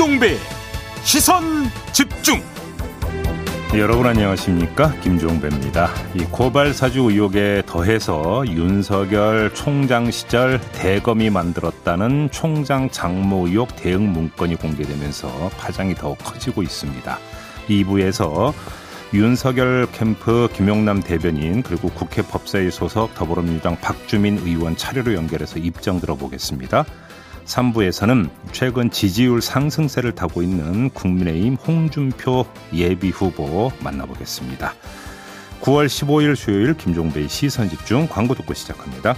김종배 시선 집중 여러분 안녕하십니까 김종배입니다. 이 고발 사주 의혹에 더해서 윤석열 총장 시절 대검이 만들었다는 총장 장모 의혹 대응 문건이 공개되면서 파장이 더욱 커지고 있습니다. 2부에서 윤석열 캠프 김용남 대변인 그리고 국회 법사위 소속 더불어민주당 박주민 의원 차례로 연결해서 입장 들어보겠습니다. 3부에서는 최근 지지율 상승세를 타고 있는 국민의힘 홍준표 예비 후보 만나보겠습니다. 9월 15일 수요일 김종배의 시선 집중 광고 듣고 시작합니다.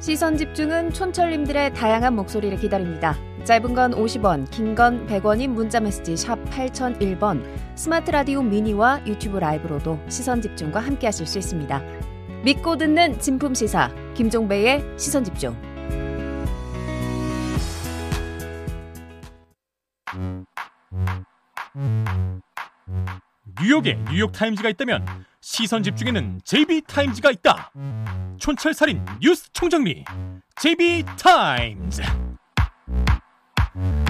시선 집중은 촌철님들의 다양한 목소리를 기다립니다. 짧은 건 50원, 긴 건 100원인 문자 메시지 샵 8001번, 스마트 라디오 미니와 유튜브 라이브로도 시선 집중과 함께 하실 수 있습니다. 믿고 듣는 진품 시사 김종배의 시선 집중. 뉴욕에 뉴욕 타임즈가 있다면 시선 집중에는 JB타임즈가 있다 촌철살인 뉴스 총정리 JB타임즈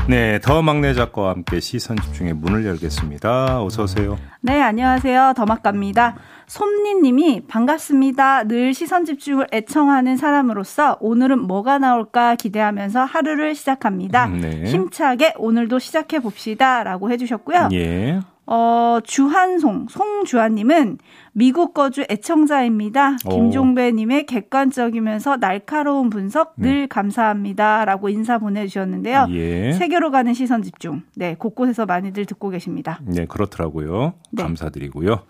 네, 더 막내 작가와 함께 시선 집중의 문을 열겠습니다. 어서 오세요. 네, 안녕하세요. 더 막갑니다. 솜니님이 반갑습니다. 늘 시선 집중을 애청하는 사람으로서 오늘은 뭐가 나올까 기대하면서 하루를 시작합니다. 음, 네. 힘차게 오늘도 시작해 봅시다라고 해주셨고요. 예. 어, 주한송, 송주한님은 미국 거주 애청자입니다. 김종배님의 객관적이면서 날카로운 분석 늘 네. 감사합니다. 라고 인사 보내주셨는데요. 예. 세계로 가는 시선 집중. 네, 곳곳에서 많이들 듣고 계십니다. 네, 그렇더라고요. 네. 감사드리고요.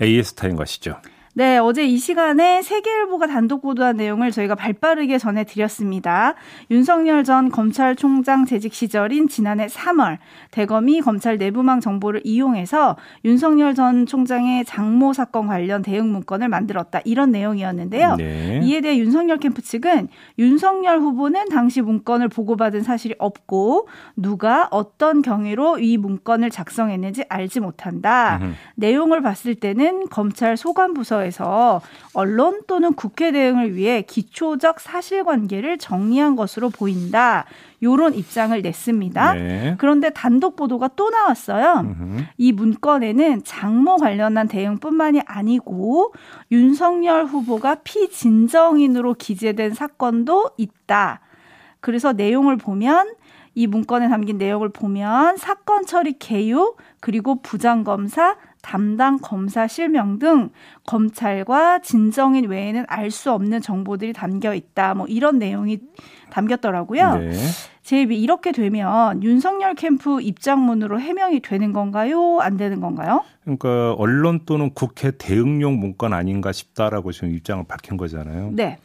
AS 타임 가시죠. 네, 어제 이 시간에 세계일보가 단독 보도한 내용을 저희가 발빠르게 전해드렸습니다. 윤석열 전 검찰총장 재직 시절인 지난해 3월 대검이 검찰 내부망 정보를 이용해서 윤석열 전 총장의 장모 사건 관련 대응 문건을 만들었다 이런 내용이었는데요. 네. 이에 대해 윤석열 캠프 측은 윤석열 후보는 당시 문건을 보고받은 사실이 없고 누가 어떤 경위로 이 문건을 작성했는지 알지 못한다. 음흠. 내용을 봤을 때는 검찰 소관 부서에 에서 언론 또는 국회 대응을 위해 기초적 사실관계를 정리한 것으로 보인다. 요런 입장을 냈습니다. 네. 그런데 단독 보도가 또 나왔어요. 음흠. 이 문건에는 장모 관련한 대응뿐만이 아니고 윤석열 후보가 피진정인으로 기재된 사건도 있다. 그래서 내용을 보면 이 문건에 담긴 내용을 보면 사건 처리 개요 그리고 부장검사 담당 검사 실명 등 검찰과 진정인 외에는 알 수 없는 정보들이 담겨 있다. 뭐 이런 내용이 담겼더라고요. 네. 제입이 이렇게 되면 윤석열 캠프 입장문으로 해명이 되는 건가요? 안 되는 건가요? 그러니까 언론 또는 국회 대응용 문건 아닌가 싶다라고 지금 입장을 밝힌 거잖아요. 네.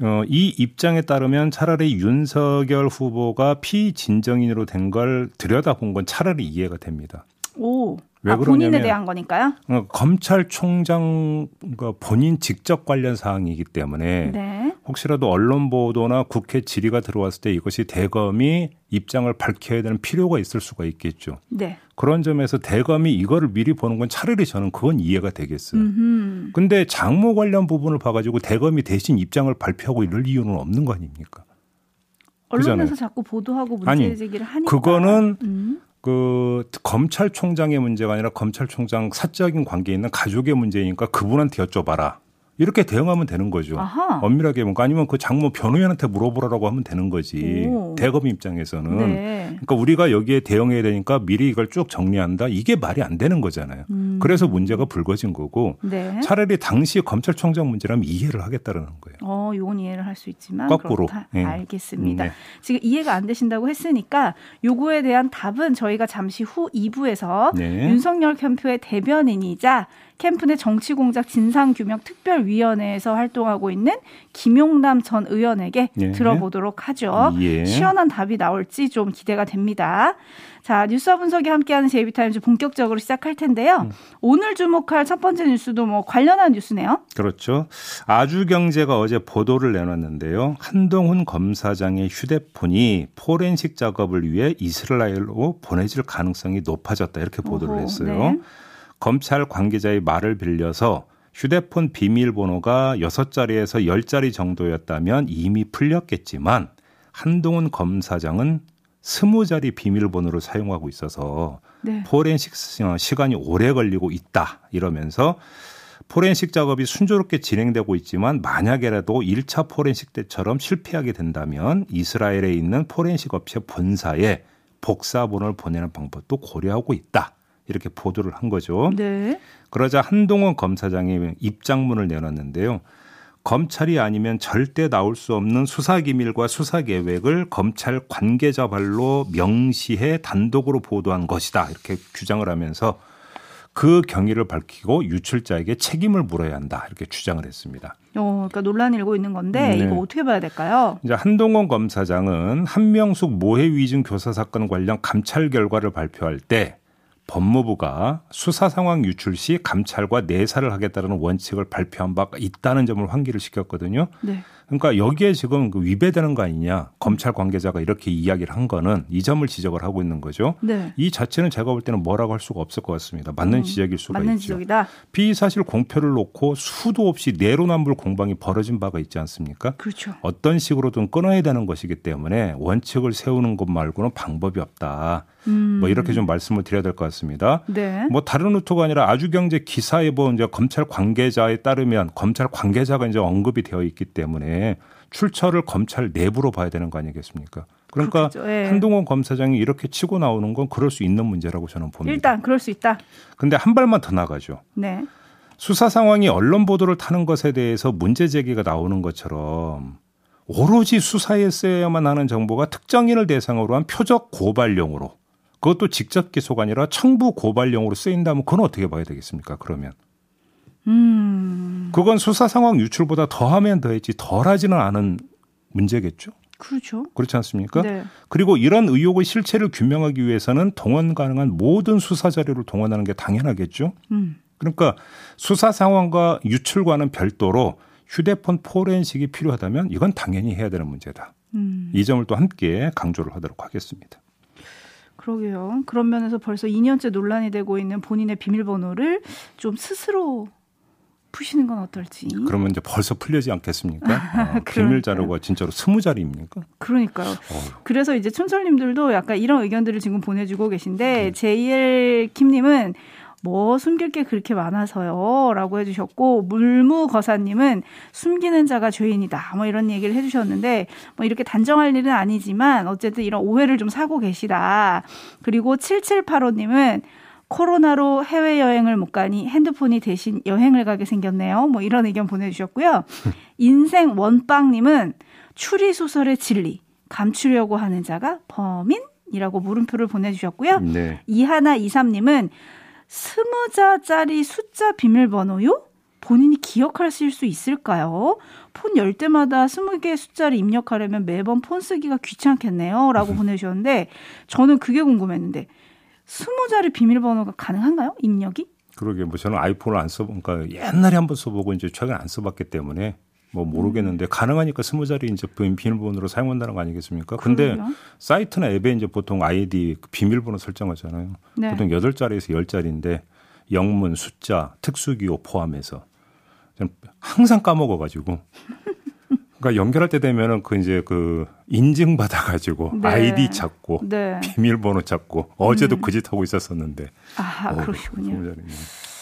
어, 이 입장에 따르면 차라리 윤석열 후보가 피진정인으로 된 걸 들여다본 건 차라리 이해가 됩니다. 오. 왜 아, 본인에 대한 거니까요? 어, 검찰총장과 본인 직접 관련 사항이기 때문에 네. 혹시라도 언론 보도나 국회 질의가 들어왔을 때 이것이 대검이 입장을 밝혀야 되는 필요가 있을 수가 있겠죠. 네. 그런 점에서 대검이 이거를 미리 보는 건 차라리 저는 그건 이해가 되겠어요. 음흠. 근데 장모 관련 부분을 봐가지고 대검이 대신 입장을 발표하고 이럴 이유는 없는 거 아닙니까? 언론에서 그잖아요. 자꾸 보도하고 문제 제기를 하니까. 그거는 음. 그 검찰총장의 문제가 아니라 검찰총장 사적인 관계에 있는 가족의 문제니까 그분한테 여쭤봐라. 이렇게 대응하면 되는 거죠. 아하. 엄밀하게 뭔가 아니면 그 장모 변호인한테 물어보라고 하면 되는 거지. 오. 대검 입장에서는. 네. 그러니까 우리가 여기에 대응해야 되니까 미리 이걸 쭉 정리한다. 이게 말이 안 되는 거잖아요. 음. 그래서 문제가 불거진 거고 네. 차라리 당시 검찰총장 문제라면 이해를 하겠다는 거예요. 어, 요건 이해를 할 수 있지만 거꾸로. 네. 알겠습니다. 네. 지금 이해가 안 되신다고 했으니까 요구에 대한 답은 저희가 잠시 후 2부에서 윤석열 캠프의 대변인이자 캠프 내 정치공작 진상규명 특별위원회에서 활동하고 있는 김용남 전 의원에게 예. 들어보도록 하죠. 예. 시원한 답이 나올지 좀 기대가 됩니다. 자, 뉴스와 분석이 함께하는 제이비타임즈 본격적으로 시작할 텐데요. 음. 오늘 주목할 첫 번째 뉴스도 뭐 관련한 뉴스네요. 그렇죠. 아주경제가 어제 보도를 내놨는데요. 한동훈 검사장의 휴대폰이 포렌식 작업을 위해 이스라엘로 보내질 가능성이 높아졌다 이렇게 보도를 했어요. 네. 검찰 관계자의 말을 빌려서 휴대폰 비밀번호가 6자리에서 10자리 정도였다면 이미 풀렸겠지만 한동훈 검사장은 20자리 비밀번호를 사용하고 있어서 네. 포렌식 시간이 오래 걸리고 있다 이러면서 포렌식 작업이 순조롭게 진행되고 있지만 만약에라도 1차 포렌식 때처럼 실패하게 된다면 이스라엘에 있는 포렌식 업체 본사에 복사본을 보내는 방법도 고려하고 있다. 이렇게 보도를 한 거죠. 네. 그러자 한동훈 검사장이 입장문을 내놨는데요. 검찰이 아니면 절대 나올 수 없는 수사 기밀과 수사 계획을 검찰 관계자 발로 명시해 단독으로 보도한 것이다. 이렇게 규정을 하면서 그 경위를 밝히고 유출자에게 책임을 물어야 한다. 이렇게 주장을 했습니다. 어, 그러니까 논란이 일고 있는 건데 네. 이거 어떻게 봐야 될까요? 이제 한동원 검사장은 한명숙 모해 위증 교사 사건 관련 감찰 결과를 발표할 때 법무부가 수사 상황 유출 시 감찰과 내사를 하겠다는 원칙을 발표한 바가 있다는 점을 환기를 시켰거든요. 네. 그러니까 여기에 지금 그 위배되는 거 아니냐. 검찰 관계자가 이렇게 이야기를 한 거는 이 점을 지적을 하고 있는 거죠. 네. 이 자체는 제가 볼 때는 뭐라고 할 수가 없을 것 같습니다. 맞는 음, 지적일 수가 맞는 있죠. 지적이다. 피의 사실 공표를 놓고 수도 없이 내로남불 공방이 벌어진 바가 있지 않습니까? 그렇죠. 어떤 식으로든 끊어야 되는 것이기 때문에 원칙을 세우는 것 말고는 방법이 없다. 음. 뭐 이렇게 좀 말씀을 드려야 될 것 같습니다. 네. 뭐 다른 루트가 아니라 아주경제 기사에 뭐 이제 검찰 관계자에 따르면 검찰 관계자가 이제 언급이 되어 있기 때문에 출처를 검찰 내부로 봐야 되는 거 아니겠습니까? 그러니까 네. 한동훈 검사장이 이렇게 치고 나오는 건 그럴 수 있는 문제라고 저는 봅니다. 일단 그럴 수 있다. 근데 한 발만 더 나가죠. 네. 수사 상황이 언론 보도를 타는 것에 대해서 문제 제기가 나오는 것처럼 오로지 수사에 쓰여야만 하는 정보가 특정인을 대상으로 한 표적 고발용으로 그것도 직접 기소가 아니라 청부 고발용으로 쓰인다면 그건 어떻게 봐야 되겠습니까? 그러면. 음. 그건 수사 상황 유출보다 더하면 더했지 덜하지는 않은 문제겠죠. 그렇죠. 그렇지 않습니까? 네. 그리고 이런 의혹의 실체를 규명하기 위해서는 동원 가능한 모든 수사 자료를 동원하는 게 당연하겠죠. 음. 그러니까 수사 상황과 유출과는 별도로 휴대폰 포렌식이 필요하다면 이건 당연히 해야 되는 문제다. 음. 이 점을 또 함께 강조를 하도록 하겠습니다. 그러게요. 그런 면에서 벌써 2년째 논란이 되고 있는 본인의 비밀번호를 좀 스스로 푸시는 건 어떨지. 그러면 이제 벌써 풀리지 않겠습니까? 어, 비밀 자료가 진짜로 스무 자리입니까? 그러니까요. 어. 그래서 이제 촌철님들도 약간 이런 의견들을 지금 보내주고 계신데 네. JL 킴님은 뭐 숨길 게 그렇게 많아서요. 라고 해주셨고, 물무거사님은 숨기는 자가 죄인이다. 뭐 이런 얘기를 해주셨는데, 뭐 이렇게 단정할 일은 아니지만, 어쨌든 이런 오해를 좀 사고 계시다. 그리고 7785님은 코로나로 해외 여행을 못 가니 핸드폰이 대신 여행을 가게 생겼네요. 뭐 이런 의견 보내주셨고요. 인생 원빵님은 추리 소설의 진리, 감추려고 하는 자가 범인이라고 물음표를 보내주셨고요. 네. 이하나 이삼님은 스무 자짜리 숫자 비밀번호요? 본인이 기억하실 수 있을까요? 폰 열 때마다 스무 개의 숫자를 입력하려면 매번 폰 쓰기가 귀찮겠네요. 라고 보내주셨는데, 저는 그게 궁금했는데, 스무 자리 비밀번호가 가능한가요? 입력이? 그러게, 뭐 저는 아이폰을 안 써보, 그러니까 옛날에 한번 써보고 이제 최근에 안 써봤기 때문에 뭐 모르겠는데 음. 가능하니까 스무 자리 이제 비밀번호로 사용한다는 거 아니겠습니까? 근데 그럼요. 사이트나 앱에 이제 보통 아이디 그 비밀번호 설정하잖아요. 네. 보통 여덟 자리에서 열 자리인데 영문, 숫자, 특수기호 포함해서 저는 항상 까먹어가지고. 그러니까 연결할 때 되면은 그 이제 그 인증 받아가지고 네. 아이디 찾고 네. 비밀번호 찾고 어제도 음. 그짓 하고 있었었는데. 아 어, 그러시군요.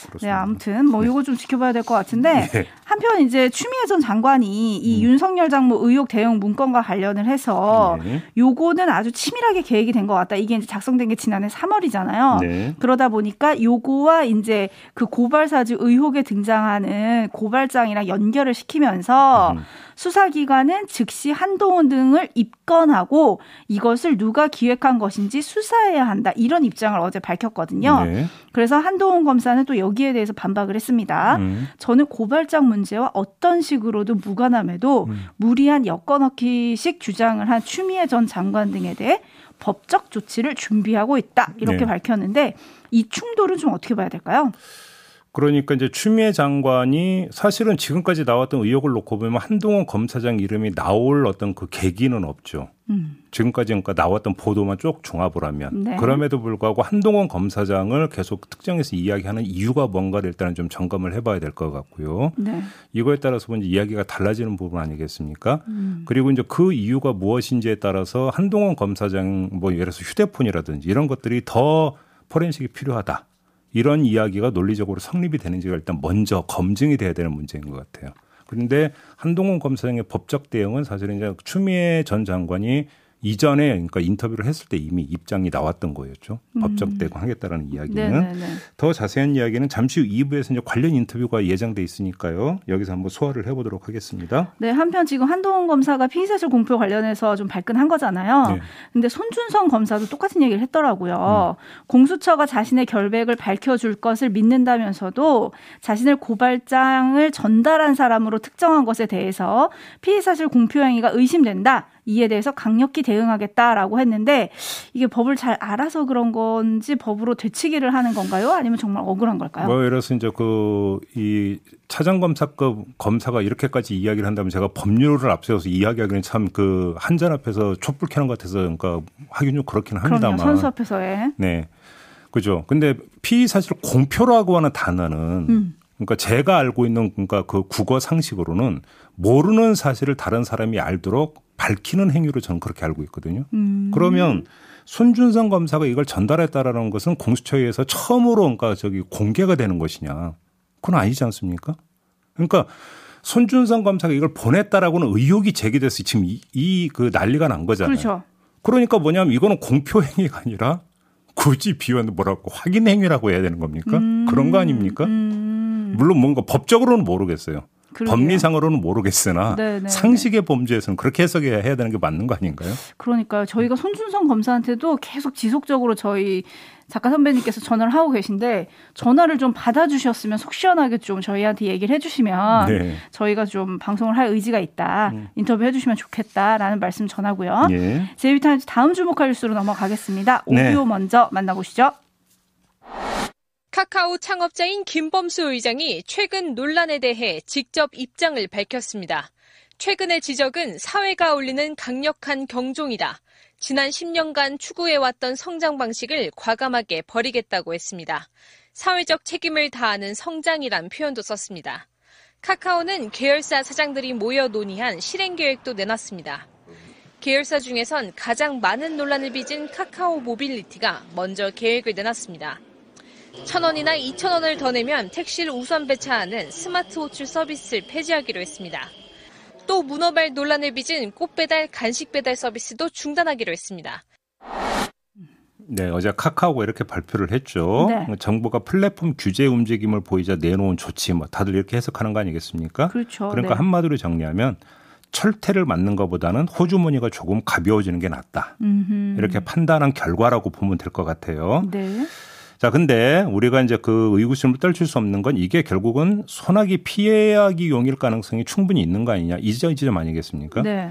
그렇습니다. 네, 아무튼 뭐 이거 네. 좀 지켜봐야 될 것 같은데 네. 한편 이제 추미애 전 장관이 이 음. 윤석열 장모 의혹 대응 문건과 관련을 해서 네. 요거는 아주 치밀하게 계획이 된 것 같다. 이게 이제 작성된 게 지난해 3월이잖아요. 네. 그러다 보니까 요거와 이제 그 고발 사주 의혹에 등장하는 고발장이랑 연결을 시키면서 음. 수사기관은 즉시 한동훈 등을 입건하고 이것을 누가 기획한 것인지 수사해야 한다. 이런 입장을 어제 밝혔거든요. 네. 그래서 한동훈 검사는 또 여기 에 대해서 반박을 했습니다. 음. 저는 고발장 문제와 어떤 식으로도 무관함에도 음. 무리한 여권 얻기식 주장을 한 추미애 전 장관 등에 대해 법적 조치를 준비하고 있다. 이렇게 네. 밝혔는데 이 충돌은 좀 어떻게 봐야 될까요? 그러니까 이제 추미애 장관이 사실은 지금까지 나왔던 의혹을 놓고 보면 한동훈 검사장 이름이 나올 어떤 그 계기는 없죠. 음. 지금까지 그러니까 나왔던 보도만 쭉 종합을 하면 네. 그럼에도 불구하고 한동훈 검사장을 계속 특정해서 이야기하는 이유가 뭔가를 일단은 좀 점검을 해봐야 될 것 같고요. 네. 이거에 따라서 먼저 이야기가 달라지는 부분 아니겠습니까? 음. 그리고 이제 그 이유가 무엇인지에 따라서 한동훈 검사장 뭐 예를 들어서 휴대폰이라든지 이런 것들이 더 포렌식이 필요하다. 이런 이야기가 논리적으로 성립이 되는지가 일단 먼저 검증이 돼야 되는 문제인 것 같아요. 그런데 한동훈 검사장의 법적 대응은 사실은 이제 추미애 전 장관이 이전에 그러니까 인터뷰를 했을 때 이미 입장이 나왔던 거였죠. 음. 법적 대응하겠다라는 이야기는 네네네. 더 자세한 이야기는 잠시 후 2부에서 이제 관련 인터뷰가 예정돼 있으니까요. 여기서 한번 소화를 해보도록 하겠습니다. 네, 한편 지금 한동훈 검사가 피의사실 공표 관련해서 좀 발끈한 거잖아요. 네. 근데 손준성 검사도 똑같은 얘기를 했더라고요. 음. 공수처가 자신의 결백을 밝혀줄 것을 믿는다면서도 자신을 고발장을 전달한 사람으로 특정한 것에 대해서 피의사실 공표 행위가 의심된다. 이에 대해서 강력히 대응하겠다라고 했는데 이게 법을 잘 알아서 그런 건지 법으로 되치기를 하는 건가요? 아니면 정말 억울한 걸까요? 뭐 예를 들어서 이제 그 이 차장검사급 검사가 이렇게까지 이야기를 한다면 제가 법률을 앞세워서 이야기하기는 참 그 한전 앞에서 촛불 켜는 것 같아서 그러니까 하긴 좀 그렇긴 합니다만. 그럼요, 선수 앞에서의. 네. 그죠. 근데 피의 사실 공표라고 하는 단어는 음. 그러니까 제가 알고 있는 그러니까 그 국어 상식으로는 모르는 사실을 다른 사람이 알도록 밝히는 행위로 저는 그렇게 알고 있거든요. 음. 그러면 손준성 검사가 이걸 전달했다라는 것은 공수처에 의해서 처음으로 그러니까 저기 공개가 되는 것이냐. 그건 아니지 않습니까? 그러니까 손준성 검사가 이걸 보냈다라고는 의혹이 제기돼서 지금 이그 난리가 난 거잖아요. 그렇죠. 그러니까 뭐냐면 이거는 공표 행위가 아니라 굳이 비원 뭐라고 확인 행위라고 해야 되는 겁니까? 음. 그런 거 아닙니까? 음. 물론 뭔가 법적으로는 모르겠어요. 그러게요. 법리상으로는 모르겠으나 네네 네, 네. 상식의 범죄에서는 그렇게 해석해야 되는 게 맞는 거 아닌가요? 그러니까요. 저희가 손준성 검사한테도 계속 지속적으로 저희 작가 선배님께서 전화를 하고 계신데 전화를 좀 받아주셨으면 속 시원하게 좀 저희한테 얘기를 해주시면 네. 저희가 좀 방송을 할 의지가 있다 음. 인터뷰 해주시면 좋겠다라는 말씀 전하고요. 예. 제이비타임즈 다음 주목할 뉴스로 넘어가겠습니다. 네. 오디오 네. 먼저 만나보시죠. 카카오 창업자인 김범수 의장이 최근 논란에 대해 직접 입장을 밝혔습니다. 최근의 지적은 사회가 울리는 강력한 경종이다. 지난 10년간 추구해왔던 성장 방식을 과감하게 버리겠다고 했습니다. 사회적 책임을 다하는 성장이란 표현도 썼습니다. 카카오는 계열사 사장들이 모여 논의한 실행 계획도 내놨습니다. 계열사 중에선 가장 많은 논란을 빚은 카카오 모빌리티가 먼저 계획을 내놨습니다. 천 원이나 이천 원을 더 내면 택시를 우선 배차하는 스마트 호출 서비스를 폐지하기로 했습니다. 또 문어발 논란을 빚은 꽃 배달, 간식 배달 서비스도 중단하기로 했습니다. 네, 어제 카카오가 이렇게 발표를 했죠. 네. 정부가 플랫폼 규제 움직임을 보이자 내놓은 조치, 뭐 다들 이렇게 해석하는 거 아니겠습니까? 그렇죠. 그러니까 네. 한마디로 정리하면 철퇴를 맞는 것보다는 호주머니가 조금 가벼워지는 게 낫다. 음흠. 이렇게 판단한 결과라고 보면 될 것 같아요. 네. 자, 근데 우리가 이제 그 의구심을 떨칠 수 없는 건 이게 결국은 소나기 피해하기 용일 가능성이 충분히 있는 거 아니냐. 이 지점, 이 지점 아니겠습니까? 네.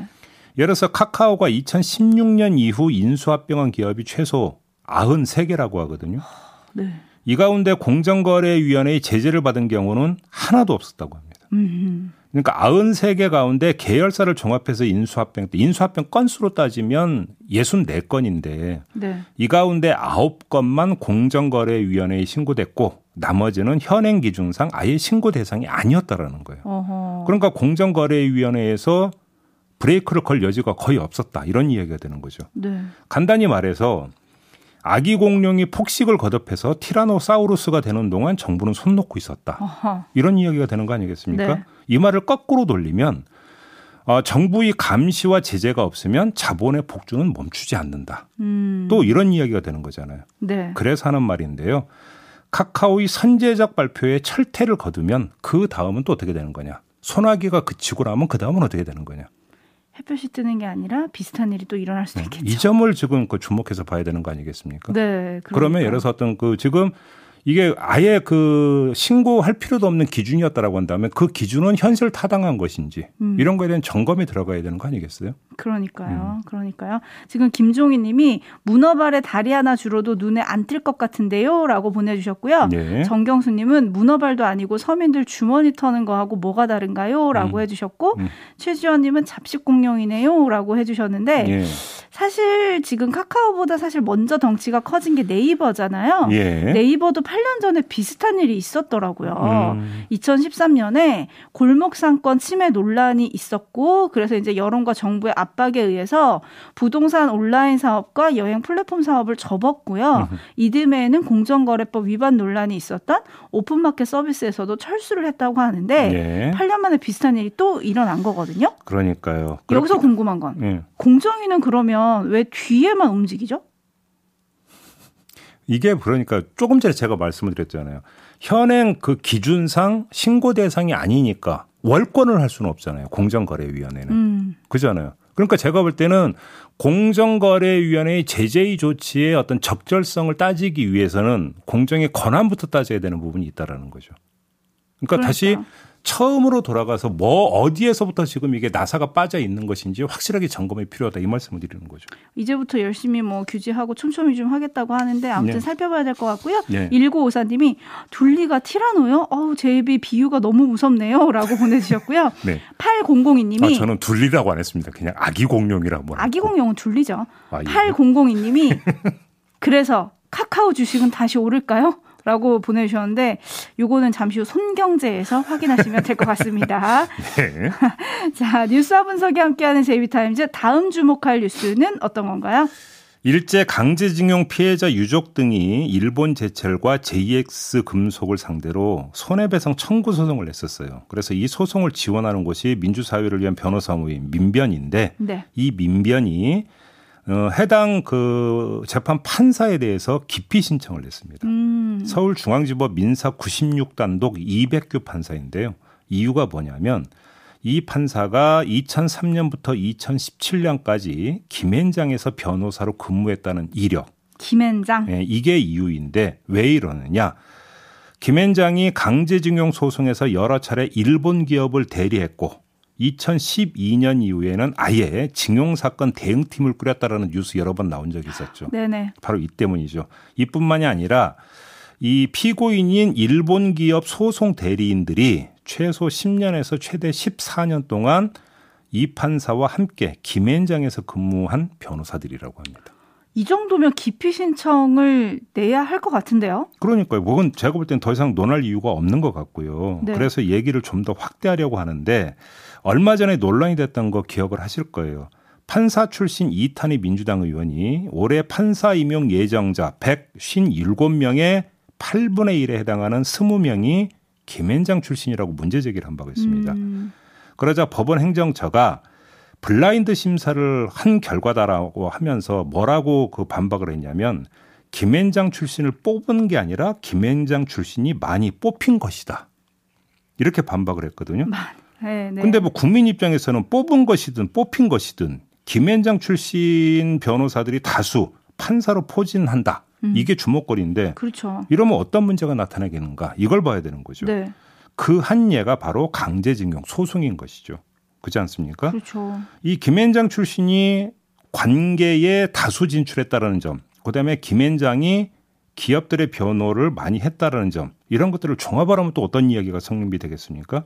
예를 들어서 카카오가 2016년 이후 인수합병한 기업이 최소 93개라고 하거든요. 네. 이 가운데 공정거래위원회의 제재를 받은 경우는 하나도 없었다고 합니다. 음흠. 그러니까 93개 가운데 계열사를 종합해서 인수합병 때 인수합병 건수로 따지면 64건인데 네. 이 가운데 9건만 공정거래위원회에 신고됐고 나머지는 현행 기준상 아예 신고 대상이 아니었다라는 거예요. 어허. 그러니까 공정거래위원회에서 브레이크를 걸 여지가 거의 없었다. 이런 이야기가 되는 거죠. 네. 간단히 말해서 아기 공룡이 폭식을 거듭해서 티라노사우루스가 되는 동안 정부는 손 놓고 있었다. 어허. 이런 이야기가 되는 거 아니겠습니까? 네. 이 말을 거꾸로 돌리면 어, 정부의 감시와 제재가 없으면 자본의 복주는 멈추지 않는다. 음. 또 이런 이야기가 되는 거잖아요. 네. 그래서 하는 말인데요. 카카오의 선제적 발표에 철퇴를 거두면 그 다음은 또 어떻게 되는 거냐? 소나기가 그치고 나면 그 다음은 어떻게 되는 거냐? 햇볕이 뜨는 게 아니라 비슷한 일이 또 일어날 수도 네. 있겠죠. 이 점을 지금 그 주목해서 봐야 되는 거 아니겠습니까? 네. 그러니까. 그러면 예를 들어서 어떤 그 지금 이게 아예 그 신고할 필요도 없는 기준이었다라고 한다면 그 기준은 현실 타당한 것인지 음. 이런 거에 대한 점검이 들어가야 되는 거 아니겠어요? 그러니까요. 음. 그러니까요. 지금 김종희 님이 문어발에 다리 하나 줄어도 눈에 안 띌 것 같은데요? 라고 보내주셨고요. 네. 정경수 님은 문어발도 아니고 서민들 주머니 터는 거하고 뭐가 다른가요? 라고 음. 해주셨고 음. 최지원 님은 잡식 공룡이네요? 라고 해주셨는데 네. 사실 지금 카카오보다 사실 먼저 덩치가 커진 게 네이버잖아요. 예. 네이버도 8년 전에 비슷한 일이 있었더라고요. 음. 2013년에 골목 상권 침해 논란이 있었고 그래서 이제 여론과 정부의 압박에 의해서 부동산 온라인 사업과 여행 플랫폼 사업을 접었고요. 음. 이듬해에는 공정거래법 위반 논란이 있었던 오픈마켓 서비스에서도 철수를 했다고 하는데 예. 8년 만에 비슷한 일이 또 일어난 거거든요. 그러니까요. 여기서 궁금한 건 예. 공정위는 그러면 왜 뒤에만 움직이죠? 이게 그러니까 조금 전에 제가 말씀을 드렸잖아요. 현행 그 기준상 신고 대상이 아니니까 월권을 할 수는 없잖아요. 공정거래위원회는. 음. 그잖아요. 그러니까 제가 볼 때는 공정거래위원회의 제재의 조치의 어떤 적절성을 따지기 위해서는 공정의 권한부터 따져야 되는 부분이 있다라는 거죠. 그러니까, 그러니까. 다시 처음으로 돌아가서 뭐 어디에서부터 지금 이게 나사가 빠져 있는 것인지 확실하게 점검이 필요하다 이 말씀을 드리는 거죠. 이제부터 열심히 뭐 규제하고 촘촘히 좀 하겠다고 하는데 아무튼 네. 살펴봐야 될 것 같고요. 네. 1954님이 둘리가 티라노요? 어우 제비 비유가 너무 무섭네요라고 보내주셨고요. 네. 8002님이 아, 저는 둘리라고 안 했습니다. 그냥 아기 공룡이라고. 아기 공룡은 둘리죠. 아, 예. 8002님이 그래서 카카오 주식은 다시 오를까요? 라고 보내주셨는데 요거는 잠시 후 손경제에서 확인하시면 될 것 같습니다. 네. 자 뉴스와 분석이 함께하는 제이비타임즈 다음 주목할 뉴스는 어떤 건가요? 일제 강제징용 피해자 유족 등이 일본 제철과 JX 금속을 상대로 손해배상 청구 소송을 냈었어요. 그래서 이 소송을 지원하는 곳이 민주사회를 위한 변호사 모임 민변인데 네. 이 민변이 어, 해당 그 재판 판사에 대해서 기피 신청을 냈습니다. 음. 서울중앙지법 민사 96단독 200교 판사인데요. 이유가 뭐냐면 이 판사가 2003년부터 2017년까지 김앤장에서 변호사로 근무했다는 이력. 김앤장? 네, 이게 이유인데 왜 이러느냐? 김앤장이 강제징용 소송에서 여러 차례 일본 기업을 대리했고 2012년 이후에는 아예 징용 사건 대응팀을 꾸렸다라는 뉴스 여러 번 나온 적이 있었죠. 네네. 바로 이 때문이죠. 이뿐만이 아니라 이 피고인인 일본 기업 소송 대리인들이 최소 10년에서 최대 14년 동안 이 판사와 함께 김앤장에서 근무한 변호사들이라고 합니다. 이 정도면 기피 신청을 내야 할 것 같은데요. 그러니까요. 그건 제가 볼 땐 더 이상 논할 이유가 없는 것 같고요. 네. 그래서 얘기를 좀 더 확대하려고 하는데 얼마 전에 논란이 됐던 거 기억을 하실 거예요. 판사 출신 이탄희 민주당 의원이 올해 판사 임용 예정자 157명의 8분의 1에 해당하는 20명이 김앤장 출신이라고 문제 제기를 한 바가 있습니다. 음. 그러자 법원 행정처가 블라인드 심사를 한 결과다라고 하면서 뭐라고 그 반박을 했냐면 김앤장 출신을 뽑은 게 아니라 김앤장 출신이 많이 뽑힌 것이다. 이렇게 반박을 했거든요. 네, 네. 근데 뭐 국민 입장에서는 뽑은 것이든 뽑힌 것이든 김앤장 출신 변호사들이 다수 판사로 포진한다. 음. 이게 주목거리인데 그렇죠. 이러면 어떤 문제가 나타나겠는가 이걸 봐야 되는 거죠. 네. 그한 예가 바로 강제징용 소송인 것이죠. 그렇지 않습니까? 그렇죠. 이 김앤장 출신이 관계에 다수 진출했다라는 점, 그다음에 김앤장이 기업들의 변호를 많이 했다라는 점, 이런 것들을 종합하면 또 어떤 이야기가 성립이 되겠습니까?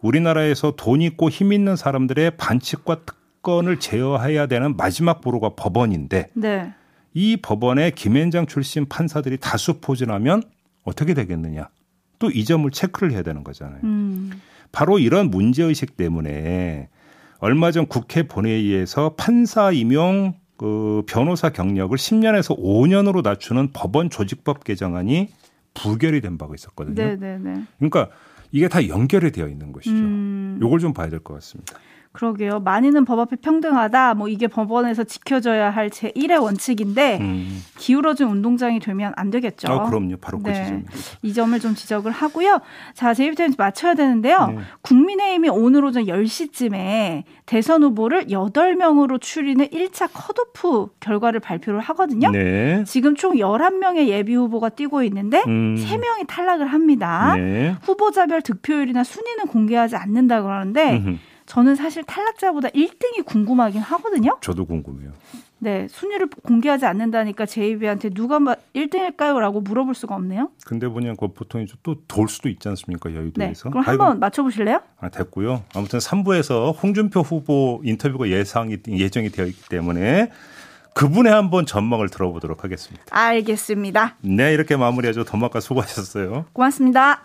우리나라에서 돈 있고 힘 있는 사람들의 반칙과 특권을 제어해야 되는 마지막 보루가 법원인데 네. 이 법원에 김앤장 출신 판사들이 다수 포진하면 어떻게 되겠느냐? 또 이 점을 체크를 해야 되는 거잖아요. 음. 바로 이런 문제의식 때문에 얼마 전 국회 본회의에서 판사 임용 그 변호사 경력을 10년에서 5년으로 낮추는 법원 조직법 개정안이 부결이 된 바가 있었거든요. 네네네. 네, 네. 그러니까 이게 다 연결이 되어 있는 것이죠. 음. 요걸 좀 봐야 될 것 같습니다. 그러게요. 많이는 법 앞에 평등하다. 뭐 이게 법원에서 지켜져야 할 제1의 원칙인데 음. 기울어진 운동장이 되면 안 되겠죠. 어, 그럼요. 바로 그 네. 지점입니다. 이 점을 좀 지적을 하고요. 자, 제이비타임즈 맞춰야 되는데요. 네. 국민의힘이 오늘 오전 10시쯤에 대선 후보를 8명으로 추리는 1차 컷오프 결과를 발표를 하거든요. 네. 지금 총 11명의 예비 후보가 뛰고 있는데 음. 3명이 탈락을 합니다. 네. 후보자별 득표율이나 순위는 공개하지 않는다 그러는데 음흠. 저는 사실 탈락자보다 1등이 궁금하긴 하거든요. 저도 궁금해요. 네, 순위를 공개하지 않는다니까 제이비한테 누가 1등일까요? 라고 물어볼 수가 없네요. 근데 뭐냐, 그 보통 이제 또돌 수도 있지 않습니까? 네, 여의도에서. 그럼 아이고, 한번 맞춰보실래요? 아, 됐고요. 아무튼 3부에서 홍준표 후보 인터뷰가 예상이 예정이 되어 있기 때문에 그분의 한번 전망을 들어보도록 하겠습니다. 알겠습니다. 네, 이렇게 마무리하죠. 더마카 수고하셨어요. 고맙습니다.